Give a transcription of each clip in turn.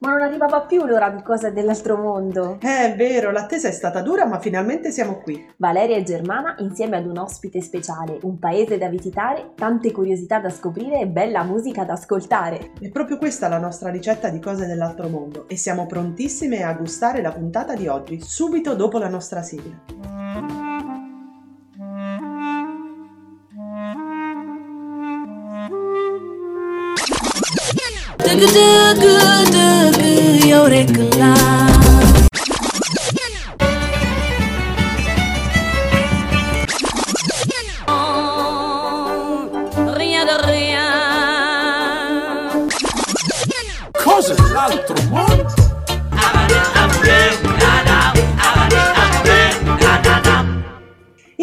Ma non arrivava più l'ora di cose dell'altro mondo. Eh, È vero, l'attesa è stata dura, ma finalmente siamo qui. Valeria e Germana insieme ad un ospite speciale, un paese da visitare, tante curiosità da scoprire e bella musica da ascoltare. È proprio questa la nostra ricetta di cose dell'altro mondo e siamo prontissime a gustare la puntata di oggi, subito dopo la nostra sigla. Yau make a lie.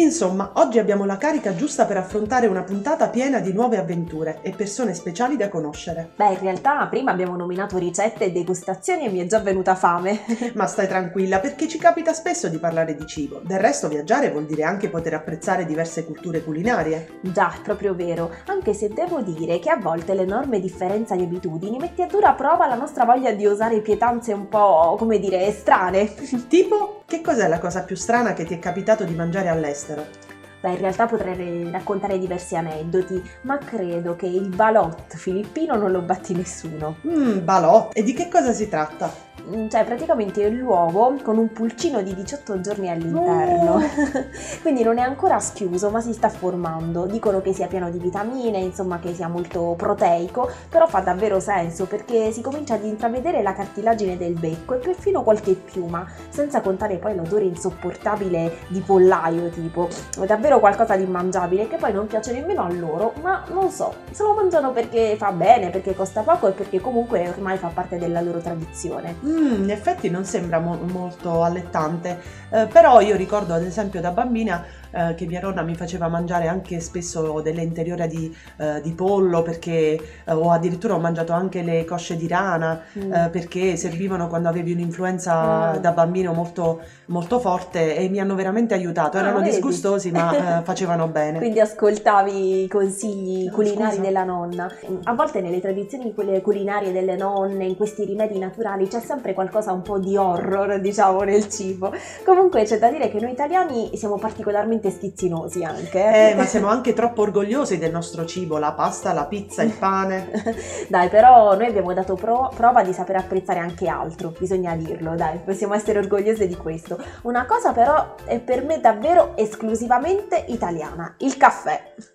Insomma, oggi abbiamo la carica giusta per affrontare una puntata piena di nuove avventure e persone speciali da conoscere. Beh, in realtà prima abbiamo nominato ricette e degustazioni e mi è già venuta fame. Ma stai tranquilla perché ci capita spesso di parlare di cibo. Del resto viaggiare vuol dire anche poter apprezzare diverse culture culinarie. Già, è proprio vero, anche se devo dire che a volte l'enorme differenza di abitudini mette a dura prova la nostra voglia di usare pietanze un po', come dire, strane. Tipo, che cos'è la cosa più strana che ti è capitato di mangiare all'estero? Beh, in realtà potrei raccontare diversi aneddoti, ma credo che il balot filippino non lo batti nessuno. Mmm, balò. E di che cosa si tratta? Mm, Cioè, praticamente è l'uovo con un pulcino di 18 giorni all'interno. Oh. Quindi non è ancora schiuso, ma si sta formando. Dicono che sia pieno di vitamine, insomma, che sia molto proteico, però fa davvero senso perché si comincia ad intravedere la cartilagine del becco e perfino qualche piuma, senza contare poi l'odore insopportabile di pollaio, tipo. È davvero qualcosa di immangiabile che poi non piace nemmeno a loro, ma non so, se lo mangiano perché fa bene, perché costa poco e perché comunque ormai fa parte della loro tradizione. Mmm, in effetti non sembra mo- molto allettante, eh, però io ricordo ad esempio da bambina eh, che mia nonna mi faceva mangiare anche spesso delle interiora di, eh, di pollo perché, eh, o addirittura ho mangiato anche le cosce di rana Mm. eh, perché servivano quando avevi un'influenza Mm. da bambino molto, molto forte e mi hanno veramente aiutato, Ah, erano vedi? disgustosi ma eh, facevano bene. Quindi ascoltavi i consigli No, culinari scusa. della nonna. A volte nelle tradizioni culinarie delle nonne, in questi rimedi naturali, c'è sempre qualcosa un po' di horror, diciamo, nel cibo. Comunque c'è da dire che noi italiani siamo particolarmente schizzinosi anche. Eh, ma siamo anche troppo orgogliosi del nostro cibo, la pasta, la pizza, il pane. Dai, però noi abbiamo dato pro- prova di saper apprezzare anche altro, bisogna dirlo, dai, possiamo essere orgogliose di questo. Una cosa però è per me davvero esclusivamente italiana, il caffè.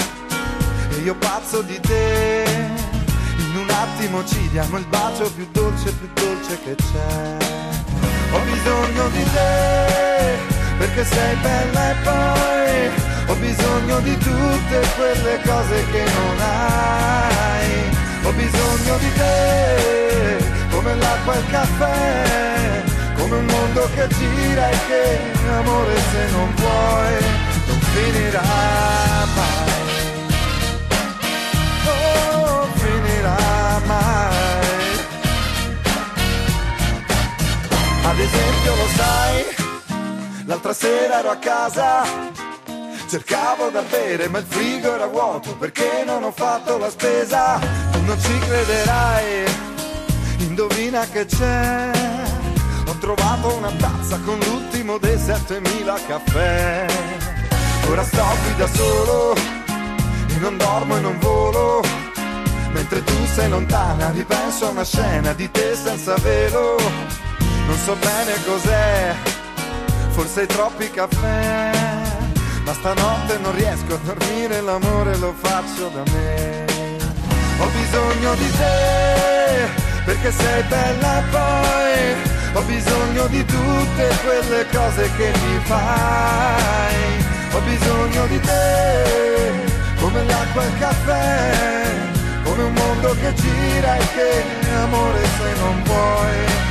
io pazzo di te. In un attimo ci diamo il bacio più dolce, più dolce che c'è. Ho bisogno di te perché sei bella e poi ho bisogno di tutte quelle cose che non hai. Ho bisogno di te come l'acqua e il caffè come un mondo che gira e che amore se non vuoi non finirà mai ad esempio lo sai l'altra sera ero a casa cercavo da bere ma il frigo era vuoto perché non ho fatto la spesa tu non ci crederai Indovina che c'è? Ho trovato una tazza con l'ultimo dei 7000 caffè. Ora sto qui da solo e non dormo e non volo. Mentre tu sei lontana, ripenso a una scena di te senza velo. Non so bene cos'è, forse troppi caffè. Ma stanotte non riesco a dormire, l'amore lo faccio da me. Ho bisogno di te, perché sei bella poi. Ho bisogno di tutte quelle cose che mi fai. Ho bisogno di te, come l'acqua e il caffè. Come un mondo che gira e che amore se non vuoi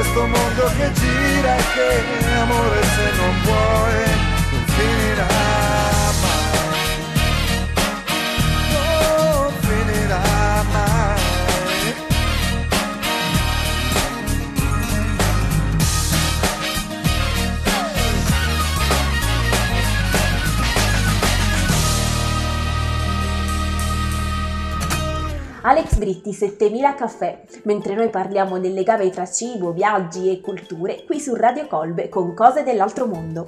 questo mondo che gira e che amore se non vuoi non finirà Alex Britti 7000 caffè, mentre noi parliamo del legame tra cibo, viaggi e culture, qui su Radio Colbe con cose dell'altro mondo.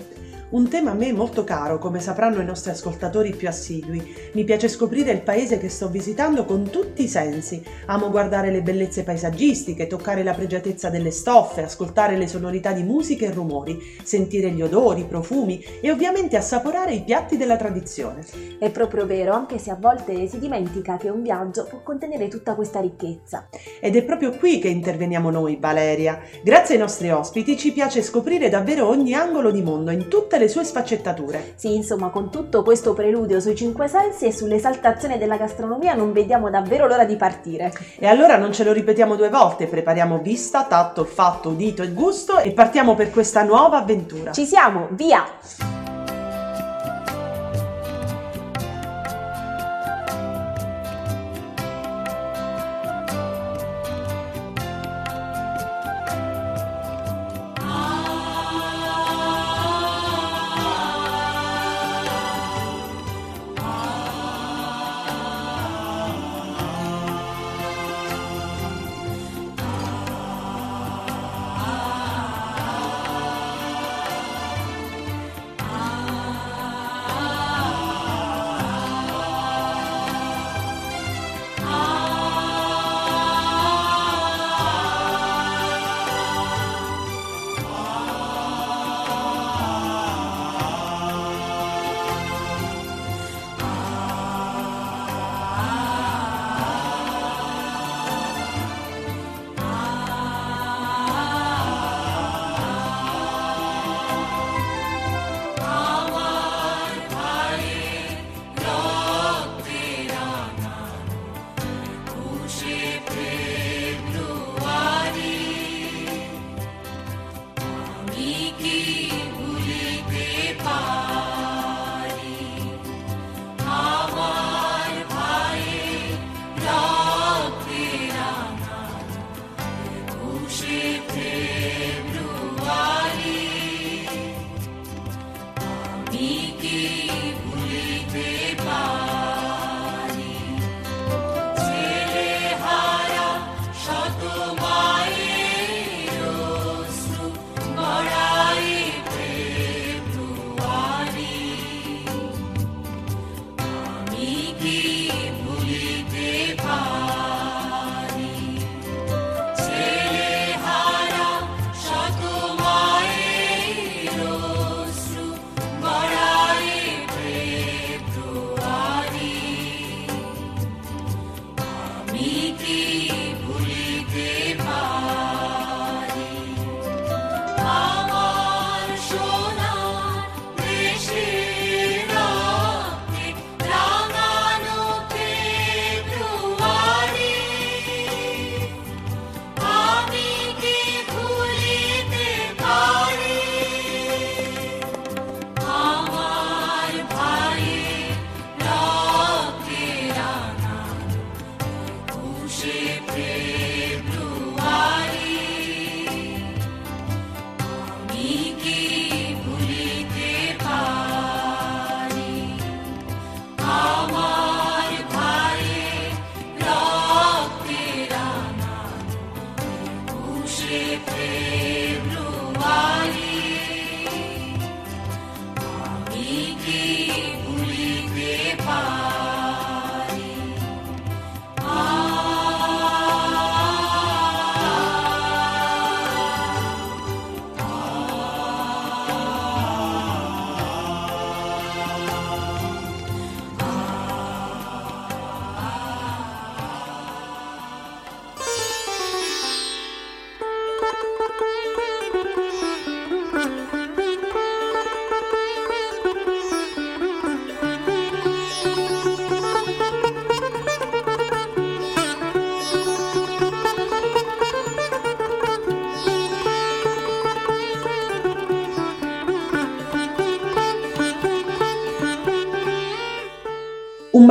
Un tema a me molto caro, come sapranno i nostri ascoltatori più assidui. Mi piace scoprire il paese che sto visitando con tutti i sensi. Amo guardare le bellezze paesaggistiche, toccare la pregiatezza delle stoffe, ascoltare le sonorità di musica e rumori, sentire gli odori, i profumi e ovviamente assaporare i piatti della tradizione. È proprio vero, anche se a volte si dimentica che un viaggio può contenere tutta questa ricchezza. Ed è proprio qui che interveniamo noi, Valeria. Grazie ai nostri ospiti ci piace scoprire davvero ogni angolo di mondo in tutte le sue sfaccettature. Sì, insomma, con tutto questo preludio sui cinque sensi e sull'esaltazione della gastronomia non vediamo davvero l'ora di partire. E allora non ce lo ripetiamo due volte, prepariamo vista, tatto, fatto, udito e gusto e partiamo per questa nuova avventura. Ci siamo, via!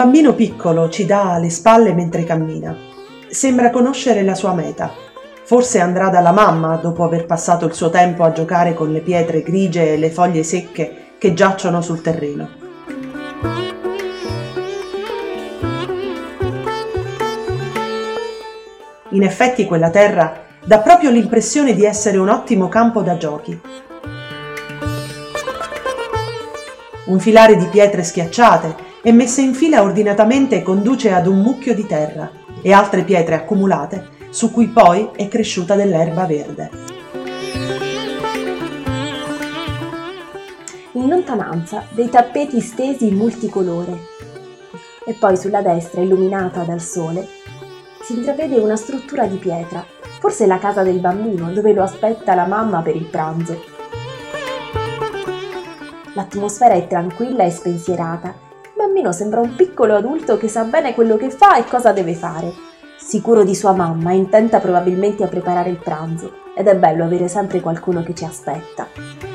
Bambino piccolo ci dà alle spalle mentre cammina. Sembra conoscere la sua meta. Forse andrà dalla mamma dopo aver passato il suo tempo a giocare con le pietre grigie e le foglie secche che giacciono sul terreno. In effetti quella terra dà proprio l'impressione di essere un ottimo campo da giochi. Un filare di pietre schiacciate e messe in fila ordinatamente conduce ad un mucchio di terra e altre pietre accumulate su cui poi è cresciuta dell'erba verde. In lontananza dei tappeti stesi in multicolore e poi sulla destra, illuminata dal sole, si intravede una struttura di pietra, forse la casa del bambino dove lo aspetta la mamma per il pranzo. L'atmosfera è tranquilla e spensierata. Bambino sembra un piccolo adulto che sa bene quello che fa e cosa deve fare. Sicuro di sua mamma, intenta probabilmente a preparare il pranzo. Ed è bello avere sempre qualcuno che ci aspetta.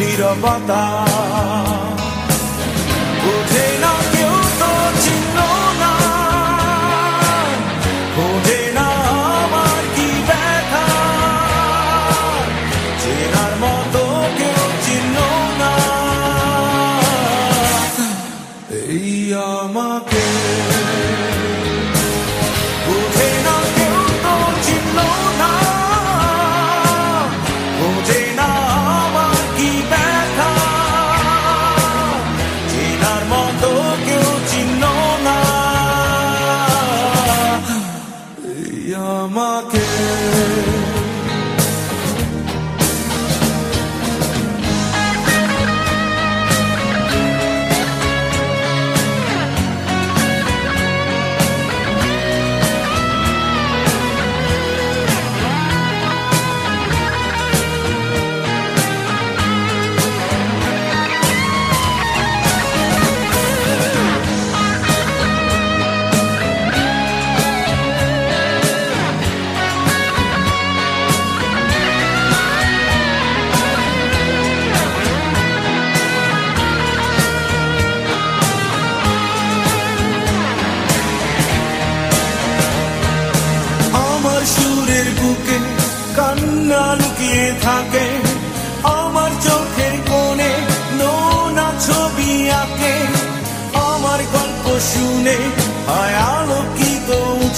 নীরবতা।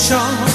笑。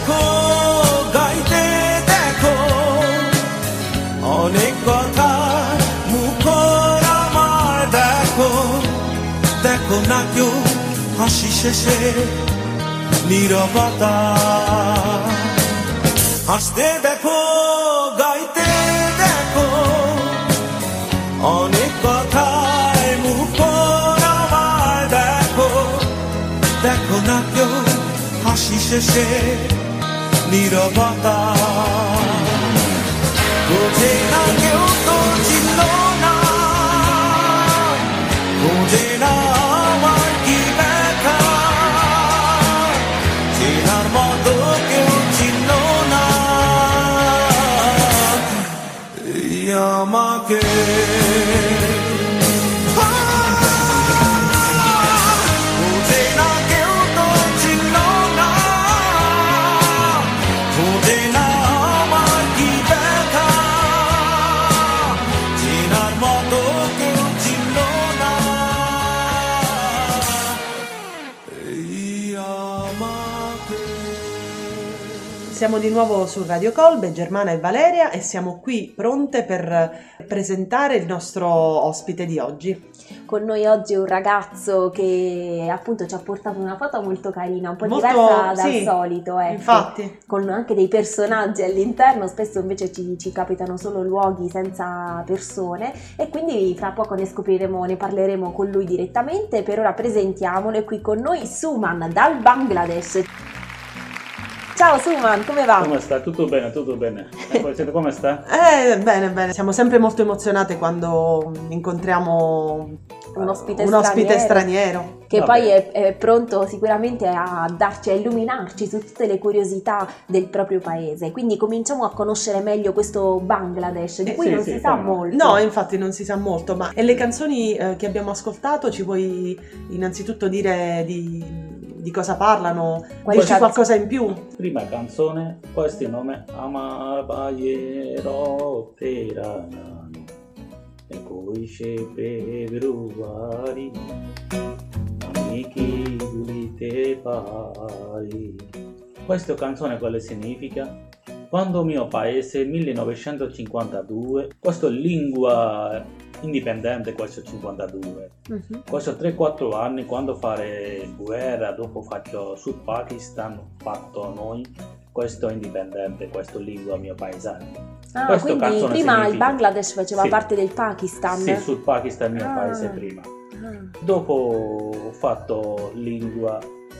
দেখো, গাইতে দেখো। অনেক কথা মুখর আমার দেখো। দেখো না কেউ হাসি শেষে নীরবতা। হাসতে দেখো, গাইতে দেখো। অনেক কথায় মুখর আমার দেখো। দেখো না কেউ হাসি শেষে নীরবতা বোঝে না কেউ তো চিনল না বোঝে না আমার কি ব্যথা চেনার মতো কেউ চিনল না আমাকে Siamo di nuovo su Radio Colbe, Germana e Valeria e siamo qui pronte per presentare il nostro ospite di oggi. Con noi oggi un ragazzo che appunto ci ha portato una foto molto carina, un po' Molto- diversa dal sì, solito, ecco. Infatti, Con anche dei personaggi all'interno, spesso invece ci, ci capitano solo luoghi senza persone e quindi fra poco ne scopriremo, ne parleremo con lui direttamente. Per ora presentiamolo, è qui con noi Suman dal Bangladesh. Ciao Suman, come va? Come sta? Tutto bene, tutto bene. E voi siete come sta? eh, bene, bene, siamo sempre molto emozionate quando incontriamo Un ospite un ospite straniero. straniero. Che Vabbè. poi è, è pronto sicuramente a darci, a illuminarci su tutte le curiosità del proprio paese. Quindi cominciamo a conoscere meglio questo Bangladesh, di Eh, cui sì, non sì, si sa molto. No, infatti non si sa molto, ma e le canzoni eh, che abbiamo ascoltato ci puoi innanzitutto dire di, di cosa parlano? Quali Dici qualcosa in più? Prima canzone, questo è il nome Amabayero Teranani E coisce Februari Amici volete pari Questa canzone quello significa? Quando mio paese 1952, questo è lingua indipendente, questo 52. Mhm. Questo 3-4 anni quando fare guerra, dopo faccio sul Pakistan, fatto noi, questo è indipendente, questo lingua mio paesano. Ah, Questo quindi prima il significa- Bangladesh faceva Sì. parte del Pakistan. Sì, sul Pakistan mio Ah. paese prima. Ah. Dopo ho fatto lingua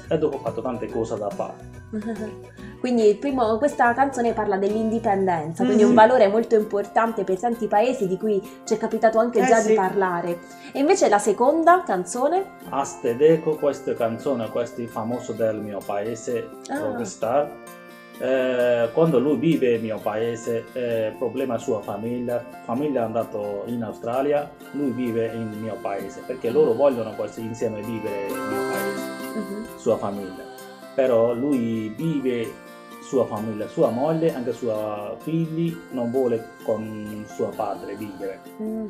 e dopo ho fatto tante cose da fare. Quindi il primo- questa canzone parla dell'indipendenza, quindi Mm. un valore molto importante per tanti paesi di cui ci è capitato anche Eh già sì. di parlare. E invece la seconda canzone? Aste Deco, questa canzone, questo è famoso del mio paese, Ah. Rockstar. Eh, quando lui vive nel mio paese, eh, problema sua famiglia, famiglia è andato in Australia, lui vive in mio paese, perché loro vogliono quasi insieme vivere nel mio paese, Mhm. sua famiglia. Però lui vive sua famiglia, sua moglie, anche suoi figli, non vuole con suo padre vivere. Mm.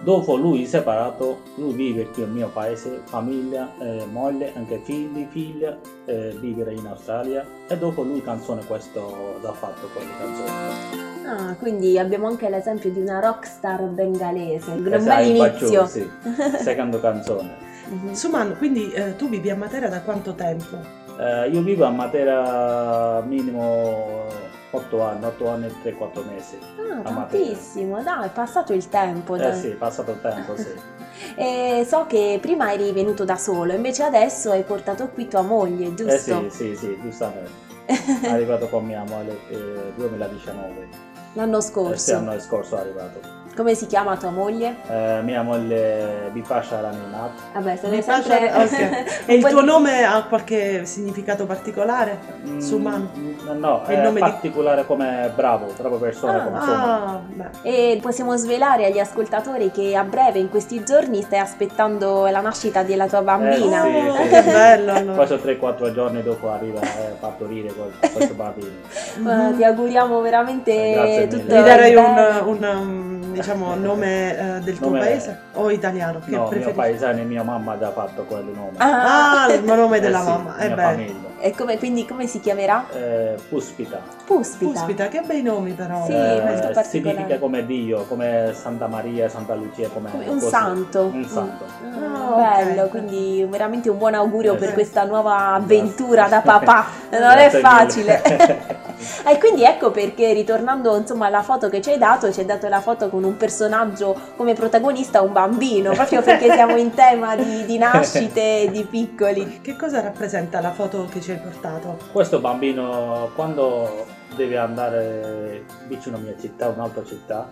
Dopo lui separato, lui vive qui nel mio paese, famiglia, eh, moglie, anche figli, figlia, eh, vivere in Australia e dopo lui canzone questo l'ha fatto quelle canzoni. Ah, quindi abbiamo anche l'esempio di una rockstar bengalese, un Esatto, bel faccio- inizio. Sì, secondo canzone. Mhm. Suman, quindi eh, tu vivi a Matera da quanto tempo? Eh, io vivo a Matera minimo 8 anni, 8 anni e 3-4 mesi. Ah, tantissimo, dai, è passato il tempo. Eh dai. sì, è passato il tempo, sì. E so che prima eri venuto da solo, invece adesso hai portato qui tua moglie, Eh giusto? sì, sì, sì, giustamente. è arrivato con mia moglie eh, 2019. L'anno scorso. anno scorso è arrivato. Come si chiama tua moglie? Eh, mia moglie Bipasha Raninat. Vabbè, ne piace- sempre... ok. un E il tuo di- nome ha qualche significato particolare? Mm, Suman? No, È il è nome di- particolare come bravo, brava persona Ah, come sono. Ah, beh. E possiamo svelare agli ascoltatori che a breve, in questi giorni, stai aspettando la nascita della tua bambina. sì, Oh, sì. che bello allora. Questo 3-4 giorni dopo arriva eh, a partorire quel- questo bambino. Ma ti auguriamo veramente Eh, grazie tutto mille. Gli darei un, un, um, diciamo, nome eh, del tuo Nome- paese o italiano? Che No, mio preferisci? paesano e mia mamma ha già fatto quel nome. Ah, Ah, il nome della Eh sì, mamma. Eh mia beh. famiglia. e come, quindi come si chiamerà? Eh, Puspita. Puspita. Puspita, che bei nomi però. Sì, Eh, molto particolare. significa come Dio, come Santa Maria, Santa Lucia, come, Come un così. santo. Un santo. Ah, bello, ok. quindi veramente un buon augurio Eh, per sì. questa nuova avventura da papà. Non Grazie è facile. e quindi ecco perché ritornando insomma alla foto che ci hai dato, ci hai dato la foto con un personaggio come protagonista un bambino, proprio perché siamo in tema di, di nascite di piccoli. Che cosa rappresenta la foto che ci hai portato? Questo bambino quando deve andare vicino alla mia città, un'altra città,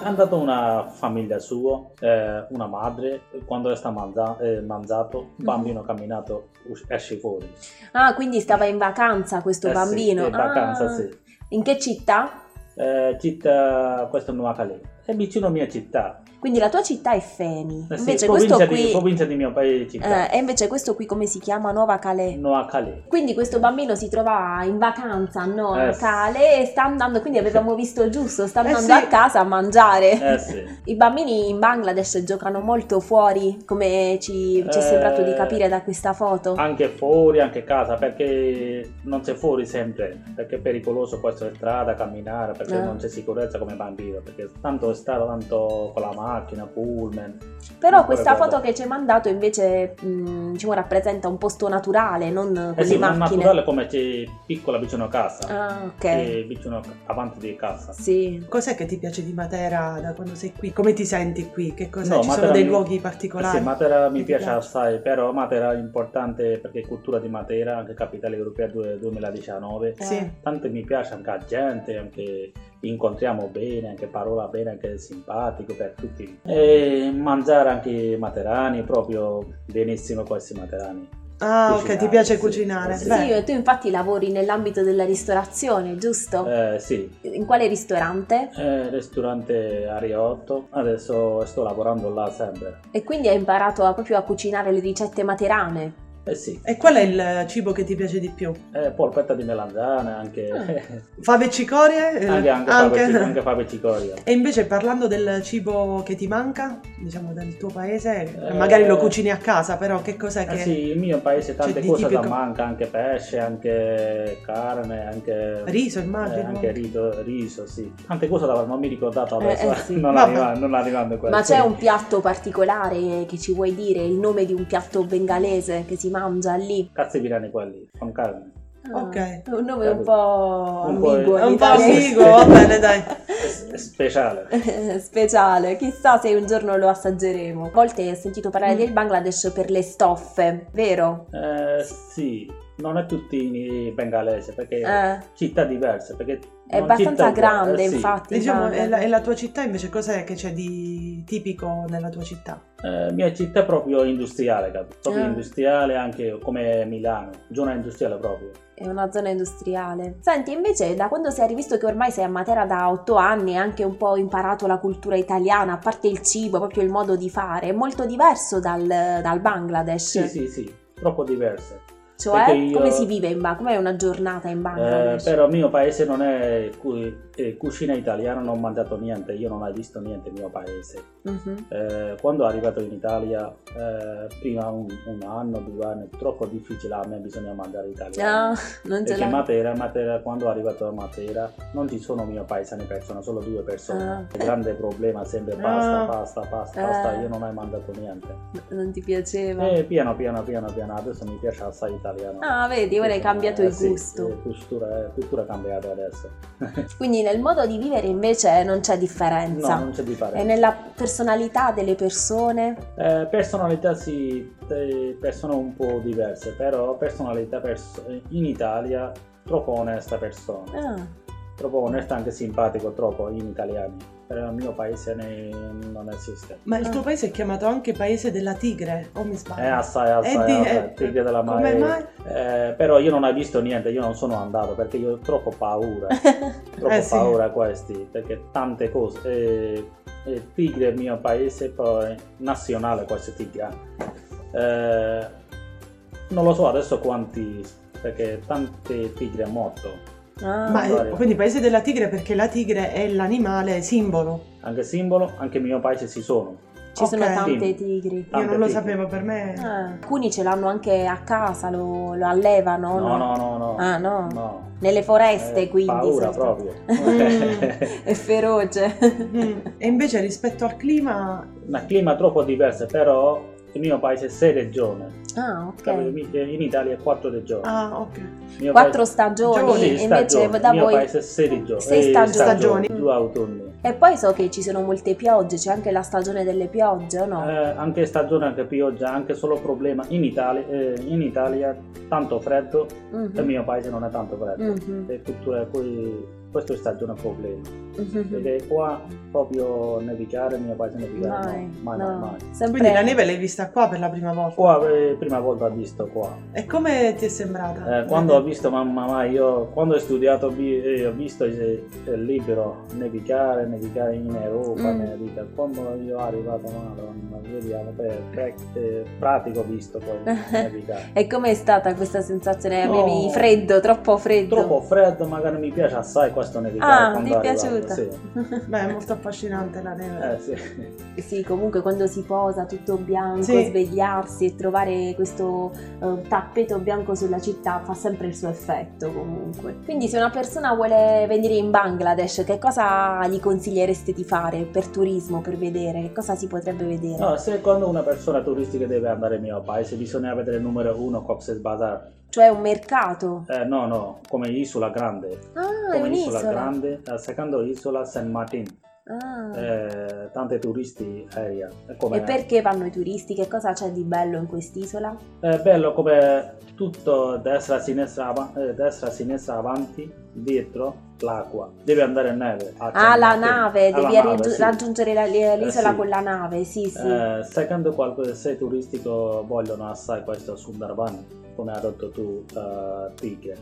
è andato una famiglia sua, eh, una madre, quando sta mangia- eh, mangiato, il bambino ha camminato, esce fuori. Ah, quindi stava in vacanza questo Eh sì, bambino. in vacanza, Ah, sì. In che città? Eh, città, questo è Nuova Calais, è vicino alla mia città. Quindi la tua città è Feni. Eh sì, invece provincia, questo di, qui provincia di mio paese città. eh, e invece questo qui come si chiama? Nuova Calais. Nuova Calais. Quindi questo bambino si trova in vacanza a Nuova Eh sì. Calais e sta andando, quindi avevamo visto giusto, sta Eh andando sì. a casa a mangiare. Eh sì. I bambini in Bangladesh giocano molto fuori, come ci, ci è sembrato di Eh, capire da questa foto. Anche fuori, anche a casa, perché non c'è fuori sempre, perché è pericoloso essere strada, camminare, perché Eh. non c'è sicurezza come bambino, perché tanto è strada, tanto con la macchina, pullman. Però questa guarda. foto che ci hai mandato invece mh, diciamo, rappresenta un posto naturale, non Eh sì, ma naturale come c'è piccola vicino a casa, Ah, ok. e vicino avanti di casa. Sì. Cos'è che ti piace di Matera da quando sei qui? Come ti senti qui? Che cos'è? No, Ci sono Matera dei mi- luoghi Eh particolari? sì, Matera mi piace piace? assai, però Matera è importante perché è cultura di Matera, anche capitale europea du- 2019. Eh. Sì. Tanto mi piace anche la gente, anche incontriamo bene, anche parola bene, anche simpatico per tutti. E mangiare anche i materani, proprio benissimo questi materani. Ah, ok, Cucinare, ti piace sì. cucinare. Sì. Beh, Sì, e tu infatti lavori nell'ambito della ristorazione, giusto? Eh, sì, In quale ristorante? Eh, ristorante 8, adesso sto lavorando là sempre. E quindi hai imparato a- proprio a cucinare le ricette materane. Eh sì, E qual è il cibo che ti piace di più? eh, polpetta di melanzane, anche, Fave e cicorie? Eh, anche, anche, fave, anche fave cicoria. E invece parlando del cibo che ti manca, diciamo del tuo paese, Eh, magari lo cucini a casa, però che cos'è che... Eh sì, il mio paese tante di cose tipico? manca, anche pesce, anche carne, anche Riso, eh, immagino. anche riso, riso, sì. Tante cose da non mi ricordato Eh, adesso, eh, sì. non, arriva, non arrivando a questo. Ma c'è un piatto particolare che ci vuoi dire? Il nome di un piatto bengalese che si mangia lì? Cazzi virani quelli, con carne. Ah, Ok. Un nome un po' Un po' ambiguo. È un po' direi. ambiguo, va bene, dai. Speciale. Speciale, chissà se un giorno lo assaggeremo. A volte ho sentito parlare Mm. del Bangladesh per le stoffe, vero? Eh, sì, non è tutti bengalese, perché Eh, città diverse, perché è abbastanza grande, eh, sì. infatti. Diciamo, e la, e la tua città invece cos'è che c'è di tipico nella tua città? Eh, mia città è proprio industriale, capito? Proprio Ah. industriale anche come Milano, zona industriale proprio. È una zona industriale. Senti, invece, da quando sei rivisto che ormai sei a Matera da otto anni e anche un po' imparato la cultura italiana, a parte il cibo, proprio il modo di fare, è molto diverso dal, dal Bangladesh. Sì, sì, sì, troppo diverse. Cioè, io- come si vive in Bangladesh? Com'è una giornata in Eh, Bangladesh? però il mio paese non è eh, cucina italiana, non ho mangiato niente, io non ho visto niente nel mio paese. Mhm. Eh, quando sono arrivato in Italia, eh, prima un, un anno, due anni, troppo difficile a me, bisogna mangiare italiano. Ah, non ce Perché. Matera, Matera, quando sono arrivato a Matera, non ci sono mio paesani persone, solo due persone. Il grande problema sempre pasta, Ah. pasta, pasta, Eh. pasta, io non ho mangiato niente. Non ti piaceva? E piano piano piano piano adesso mi piace assai italiano. Ah, vedi, ora hai cambiato Eh, il sì, gusto. eh, cultura, cultura cambiata adesso. Quindi nel modo di vivere invece non c'è No, differenza. non c'è di fare. e nella personalità delle persone? Eh, personalità sì, persone un po' diverse, però personalità pers- in Italia troppo onesta persona, Ah, troppo onesta anche simpatico, troppo in italiani. Per il mio paese ne- non esiste. Ma il Ah. tuo paese è chiamato anche paese della tigre, o mi sbaglio? È assai, assai, di- assai, eh, tigre della come mare. mai? Eh, però io non ho visto niente, io non sono andato perché io ho troppo paura, troppo Eh, sì. paura a questi, perché tante cose. Eh, il tigre è il mio paese, poi nazionale questo tigre. Eh, non lo so adesso quanti, perché tanti tigri è morto. Ah. Ma eh, quindi paese della tigre perché la tigre è l'animale simbolo. Anche simbolo, anche il mio paese ci sono. Ci sono ok. tante tigri. Io Tante non lo tigri. sapevo, per me... Ah, Alcuni ce l'hanno anche a casa, lo, lo allevano, No, no, no, no. Ah, no? No. Nelle foreste, Eh, quindi. Paura soltanto. proprio. È feroce. Mm. E invece rispetto al clima... Un clima troppo diverso, però il mio paese è sei regioni. Ah, ok. In Italia è quattro regioni. Ah, ok. Il mio Quattro paese- stagioni Sì, e invece stagioni. da il mio voi... paese è sei regioni. sei eh, stagioni. Stagioni. due autunni. E poi so che ci sono molte piogge, c'è anche la stagione delle piogge, o no? Eh, anche stagione, anche pioggia, anche solo problema. In Italia, eh, in Italia tanto freddo, Mhm. nel mio paese non è tanto freddo. Mhm. E poi, questo è stagione problema. Mhm. Perché qua proprio nevicare, mio paese nevicare, Mai, no, mai, no. mai, mai. Sempre... Quindi la neve l'hai vista qua per la prima volta. Qua, eh, prima volta ho visto qua. E come ti è sembrata? Eh, quando ho visto mamma mia, io quando ho studiato eh, ho visto il, il libro nevicare, nevicare in Europa, Mm. nevica. Quando io sono arrivato madonna, vediamo per, per- eh, pratico ho visto poi nevicare. E com'è stata questa sensazione? No. Avevi freddo, troppo freddo? Troppo freddo, magari mi piace assai questo nevicare. Ah, ti è è piaciuta? Sì. Beh, è molto affascinante la neve. Eh, sì. Sì, comunque quando si posa tutto bianco, Sì. svegliarsi e trovare questo eh, tappeto bianco sulla città fa sempre il suo effetto comunque. Quindi se una persona vuole venire in Bangladesh, che cosa gli consigliereste di fare per turismo, per vedere? Che cosa si potrebbe vedere? No, se quando una persona turistica deve andare nel mio paese bisogna vedere il numero uno Cox's Bazar. Cioè un mercato? Eh, no, no, come isola grande. Ah, è Come isola grande, la seconda isola San Martin. Ah. eh, tante turisti area. Come- E perché vanno i turisti? Che cosa c'è di bello in quest'isola? È bello come tutto destra, sinistra, av- eh, destra, sinistra, avanti, dietro, l'acqua. Deve andare in neve. a Ah, San la nave, Ah, la devi nave, raggiu- sì. raggiungere la- l'isola sì. con la nave, sì, sì. Eh, secondo qualche se turistico vogliono assai questo Sundarban, come ha detto tu, eh, tigre.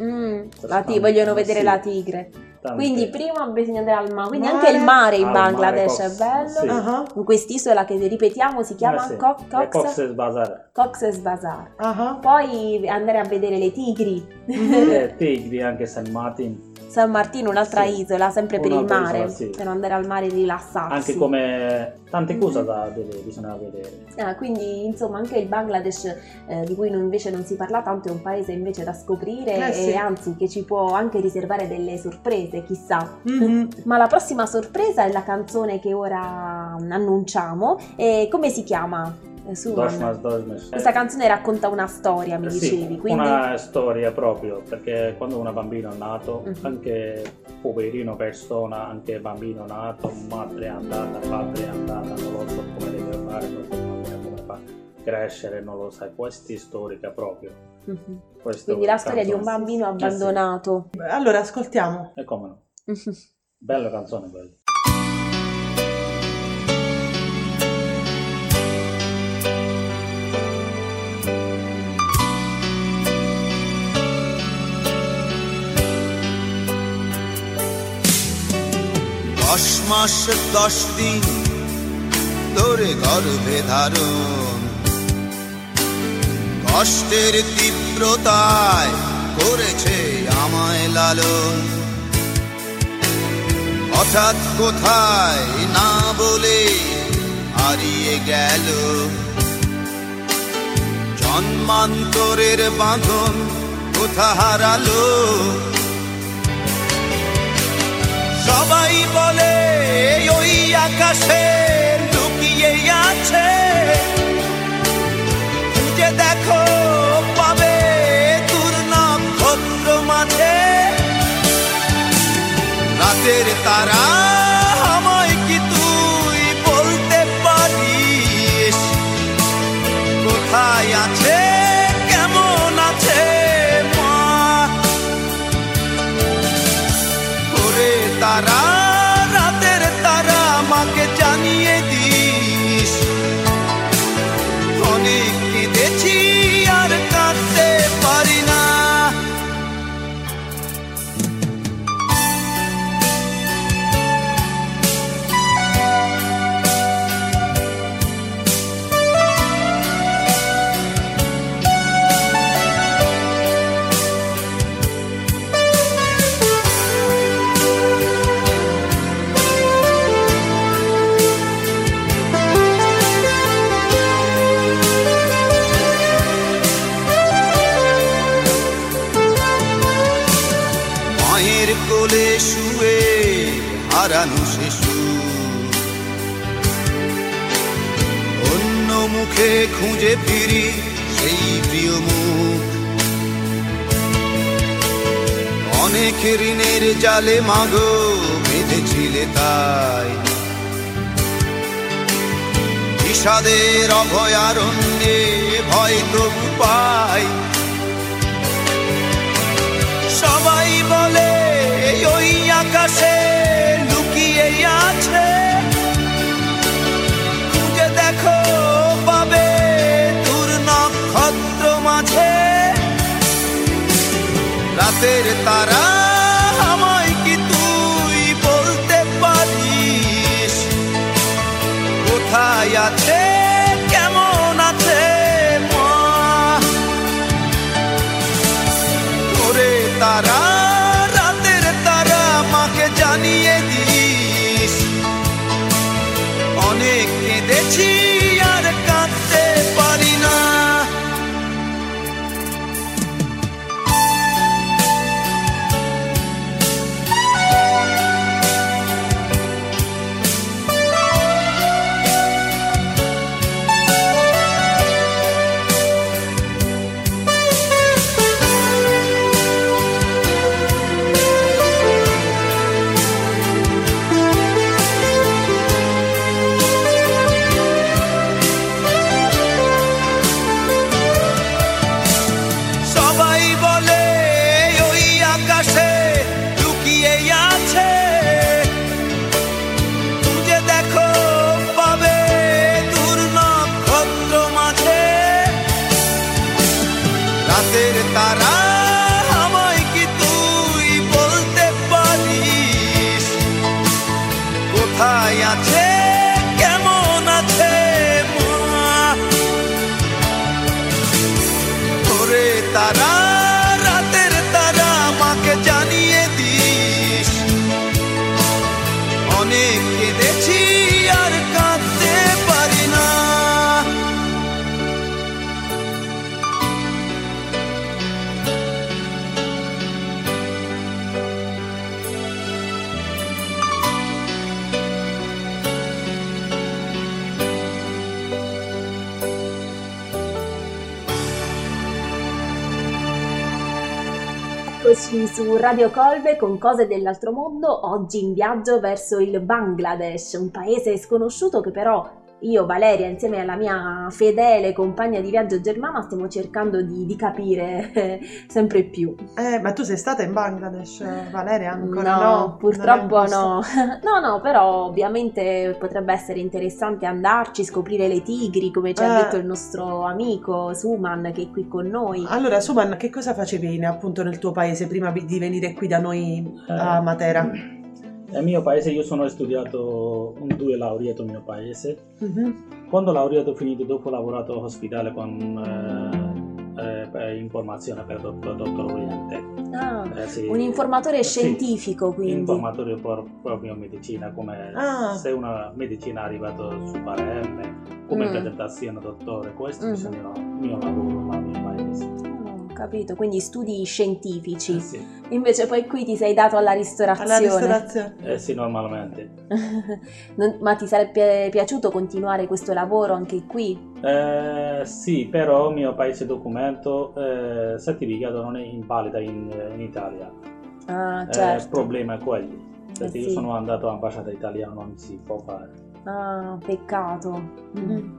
Mm, la ti- vogliono vedere sì. la tigre. Tante- Quindi prima bisogna andare al mare. Quindi Mare. anche il mare in mare, Bangladesh Cox, è bello. sì. Ah, In quest'isola che ripetiamo si chiama Eh sì, Co- Cox, Cox's Bazar. Cox's Bazar. ah, Poi andare a vedere le tigri. Eh, tigri anche San Martin. San Martino, un'altra Sì. isola, sempre per il mare. isola, sì. Per andare al mare e rilassarsi. Anche come tante cose da vedere, bisogna vedere. Ah, quindi insomma anche il Bangladesh eh, di cui non- invece non si parla tanto è un paese invece da scoprire Eh, e sì. anzi che ci può anche riservare delle sorprese, chissà. Mhm. Ma la prossima sorpresa è la canzone che ora annunciamo e come si chiama? Suman? Doshmas, Doshmas. Questa canzone racconta una storia, mi Eh, sì, dicevi, quindi una storia proprio, perché quando un bambino è nato, Mhm. anche poverino persona, anche bambino nato, madre è andata, padre è andata, non lo so come deve fare, non so come fa crescere, non lo sai, questa è storica proprio. Mhm. Questo Quindi la storia di un canzone. bambino Eh sì. abbandonato. Allora, ascoltiamo. E come no? Bella canzone quella. মাস দশ দিন ধরে গর্ভে ধারণ। কষ্টের তীব্রতায় করেছে আমায় লালন। হঠাৎ কোথায় না বলে হারিয়ে গেল। জন্মান্তরের বাঁধন কোথা হারালো? সবাই বলে ওই আকাশে লুকিয়ে আছে। খুঁজে দেখো পাবে নাম ভদ্র মাঝে। রাতের তারা খুঁজে ফিরি সেই প্রিয় মুখ। অনেক ঋণের জালে মাগো বেঁধেছিলে তাই। বিষাদের অভয়ারণ্যে ভয় তবু পাই। সবাই বলে ওই আকাশে মাঝে রাতের তারা Eccoci su Radio Colve con cose dell'altro mondo, oggi in viaggio verso il Bangladesh, un paese sconosciuto che però io, Valeria, insieme alla mia fedele compagna di viaggio Germana, stiamo cercando di, di capire eh, sempre più. Eh, ma tu sei stata in Bangladesh, Valeria? Ancora no, no? purtroppo no. No, no, però ovviamente potrebbe essere interessante andarci, scoprire le tigri, come ci ha Eh. detto il nostro amico Suman che è qui con noi. Allora, Suman, che cosa facevi appunto nel tuo paese prima di venire qui da noi a Matera? Nel mio paese io sono studiato un due laureato nel mio paese. Mhm. Quando ho laureato finito, dopo ho lavorato all'ospedale con eh, eh, informazione per dottor, dottor Oriente. Ah, Eh, sì. un informatore Sì, scientifico quindi. Informatore per proprio medicina, come Ah. se una medicina è arrivata su Palermo, come Mm. presentazione dottore, questo Mhm. è il mio, mio lavoro nel mio paese. Capito, quindi studi scientifici. Eh sì, Invece poi qui ti sei dato alla Alla ristorazione. ristorazione. eh sì, normalmente. Non- ma ti sarebbe piaciuto continuare questo lavoro anche qui? Eh, sì, però il mio paese documento eh, certificato non è invalida in, in Italia. Ah, Eh, certo. il problema è quello. Perché Eh io sì. sono andato all'ambasciata italiana, non si può fare. Ah, peccato. Mhm.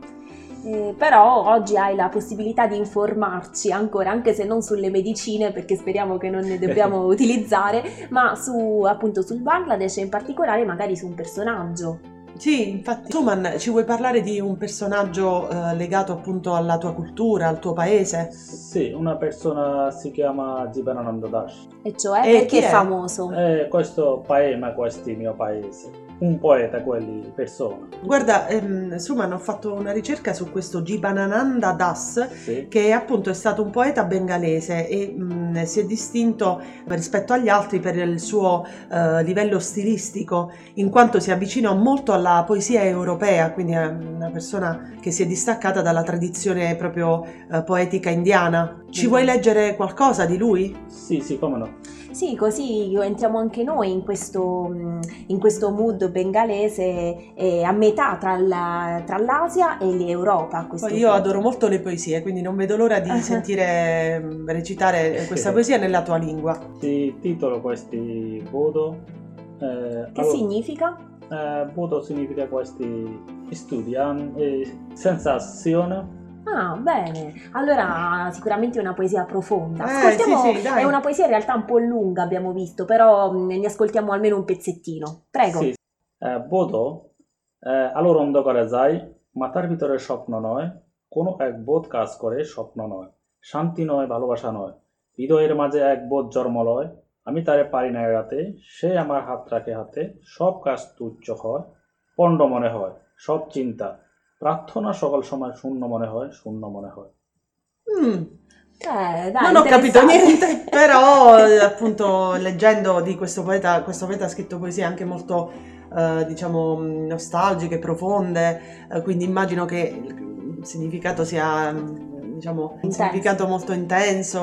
Eh, però oggi hai la possibilità di informarci ancora, anche se non sulle medicine, perché speriamo che non ne dobbiamo utilizzare, ma su appunto sul Bangladesh e in particolare magari su un personaggio. Sì, infatti, Suman, ci vuoi parlare di un personaggio eh, legato appunto alla tua cultura, al tuo paese? Sì, una persona si chiama Jibanananda Das. E cioè E perché è famoso? Eh, questo poema, questo è il mio paese. Un poeta, quelli, persona. Guarda, ehm, Suman, ho fatto una ricerca su questo Jibanananda Das, Sì. che appunto è stato un poeta bengalese e mh, si è distinto rispetto agli altri per il suo eh, livello stilistico, in quanto si avvicinò molto alla poesia europea, quindi è una persona che si è distaccata dalla tradizione proprio eh, poetica indiana. Ci Mm. vuoi leggere qualcosa di lui? Sì, sì, come no. Sì, così entriamo anche noi in questo, mh, in questo mood bengalese eh, a metà tra, la- tra l'Asia e l'Europa. Poi io punto. adoro molto le poesie, quindi non vedo l'ora di Ah. sentire mm, recitare questa poesia nella tua lingua. Ti titolo questi Bodo. Eh, Che allora, significa? eh, Bodo significa questi studi, an- eh, sensazione. Ah, bene. Allora, sicuramente è una poesia profonda. Eh, sì, sì, dai. è una poesia in realtà un po' lunga, abbiamo visto, però mh, ne ascoltiamo almeno un pezzettino. Prego. Sì. Eh, Bodo, eh, আলোর অন্ধকারে যাই মাথার ভিতরে স্বপ্ন নয় কোনো এক বোধ কাজ করে স্বপ্ন নয় শান্তি নয় ভালোবাসা নয় হৃদয়ের মাঝে এক বোধ জন্মলয় আমি তারে পারি না এড়াতে সে আমার হাত রাখে হাতে সব কাজ তুচ্ছ হয় পণ্ড মনে হয় সব চিন্তা প্রার্থনা সকল সময় শূন্য মনে হয় শূন্য মনে হয় Mm, Eh, dai, non ho capito interessante. niente, però eh, appunto leggendo di questo poeta, questo poeta ha scritto poesie anche molto eh, diciamo mh, nostalgiche, profonde, eh, quindi immagino che il significato sia mh, diciamo un Intenso. significato molto intenso.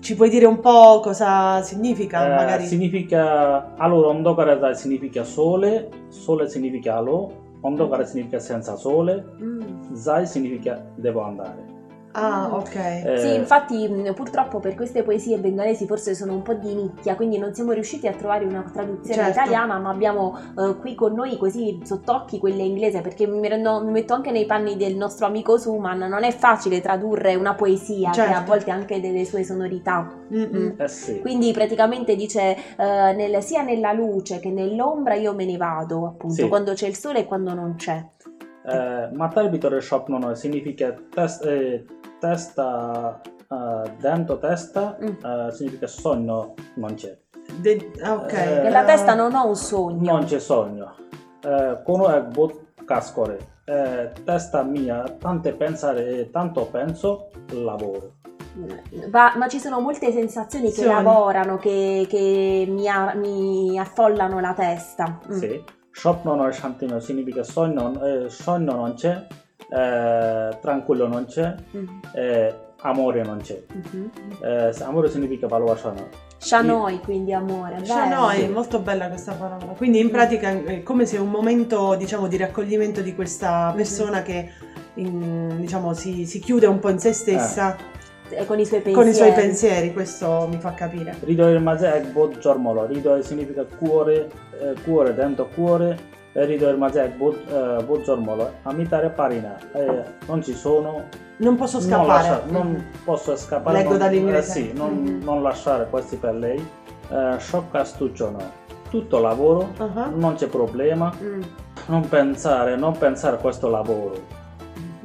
Ci puoi dire un po' cosa significa? Eh, magari significa allora ondokare dai significa sole sole significa alo ondokare significa senza sole Mm. zai significa devo andare Ah, mm. ok. Eh, sì, infatti purtroppo per queste poesie bengalesi forse sono un po' di nicchia, quindi non siamo riusciti a trovare una traduzione certo. italiana, ma abbiamo eh, qui con noi così sott'occhi quelle inglese, perché mi, rendo, mi, metto anche nei panni del nostro amico Suman, non è facile tradurre una poesia certo. che a certo. volte anche delle sue sonorità. Mm. Eh sì. Quindi praticamente dice eh, nel, sia nella luce che nell'ombra io me ne vado, appunto, sì. quando c'è il sole e quando non c'è. Eh, Matar Bitore Shopnono significa test, eh, testa eh, uh, dentro testa uh, significa sogno non c'è. De- okay. Eh, Nella testa non ho un sogno. Non c'è sogno. Kono è bot cascore. testa mia, tante pensare, tanto penso, lavoro. Va, ma ci sono molte sensazioni che sì. lavorano, che, che mi, a, mi, affollano la testa. Mm. Sì, shop non ho shanti significa sogno, eh, sogno non c'è, eh, tranquillo non c'è, mm-hmm. eh, amore non c'è. Mm-hmm. Eh, amore significa valore no. Shanoi, quindi amore. Bello. Shanoi, molto bella questa parola. Quindi in pratica mm. è come se un momento, diciamo, di raccoglimento di questa mhm. persona mm-hmm. che in, diciamo, si, si, chiude un po' in se stessa. Eh. Con, i con i suoi pensieri. questo mi fa capire. Rido il mazè è bot giormolo. Rido significa cuore, eh, cuore dentro cuore, হৃদয়ের মাঝে এক বোধ, eh, বোধ জন্মলো আমি তারে পারি না eh, non ci sono Non posso non, scappare. lascia- non posso scappare Leggo non, dall'inglese. eh, sì, non, Mhm. non lasciare questi per lei eh, shock astuccio no tutto lavoro Ah, non c'è problema Mm. non pensare non pensare a questo lavoro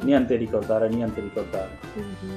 niente ricordare niente ricordare Mhm.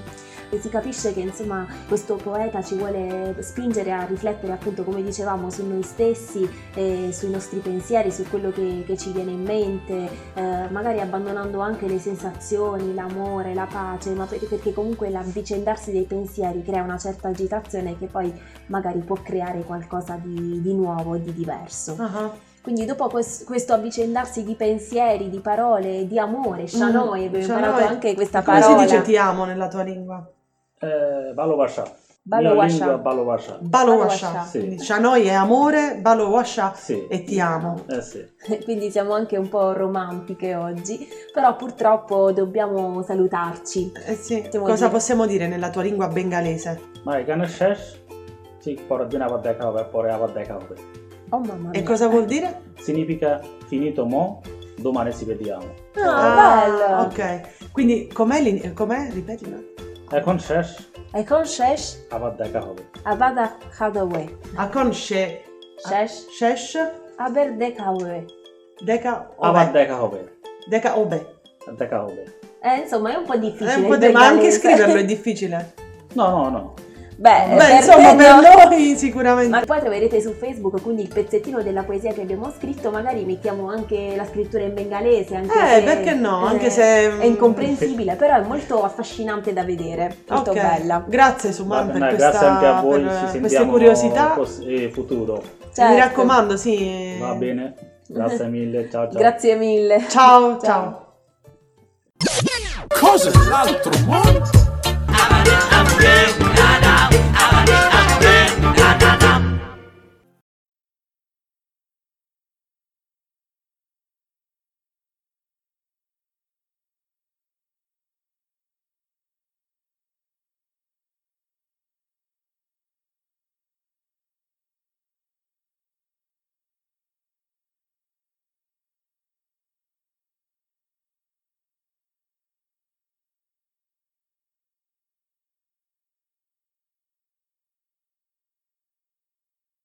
E si capisce che insomma questo poeta ci vuole spingere a riflettere appunto come dicevamo su noi stessi, eh, sui nostri pensieri, su quello che, che ci viene in mente, eh, magari abbandonando anche le sensazioni, l'amore, la pace, ma per- perché comunque l'avvicendarsi dei pensieri crea una certa agitazione che poi magari può creare qualcosa di, di nuovo e di diverso. ah. Quindi dopo quest- questo avvicendarsi di pensieri, di parole, di amore, Shanoi, abbiamo imparato anche questa Come parola. si dice ti amo nella tua lingua? Eh, Balovasha. Balovasha. Balovasha. Balovasha. Sì. Cioè, noi è amore, Balovasha sì. e ti amo. Eh, sì. Quindi siamo anche un po' romantiche oggi, però purtroppo dobbiamo salutarci. Eh sì. Cosa dire? possiamo dire nella tua lingua bengalese? Mai Ganeshesh, Cik Poradina Vadekave, Porea Vadekave. Oh mamma mia. E cosa vuol dire? Significa finito mo, domani si vediamo. Ah, ah bello! Ok, quindi com'è, com'è? ripeti. এখন শেষ E con Shesh, আবার দেখা হবে Abada Hadawe. Akon she, Shesh, shesh, Aber Dekawe. deka, আবার obe. দেখা হবে Deka obe. দেখা হবে Eh, insomma, è un po' difficile. È un po' il di- ma anche bengalese. scriverlo è difficile. no no no Beh, Beh, per insomma, te per no. noi sicuramente. Ma poi troverete su Facebook quindi il pezzettino della poesia che abbiamo scritto, magari mettiamo anche la scrittura in bengalese, anche Eh, se perché no? eh, Anche se- è incomprensibile, però è molto affascinante da vedere, molto Ok, bella. Grazie Suman bene, per, questa, grazie anche a voi per ci queste sentiamo curiosità. cos- eh, futuro Certo. Mi raccomando, sì. va bene grazie mille ciao ciao Grazie mille. Ciao, ciao. Cose dell'altro mondo.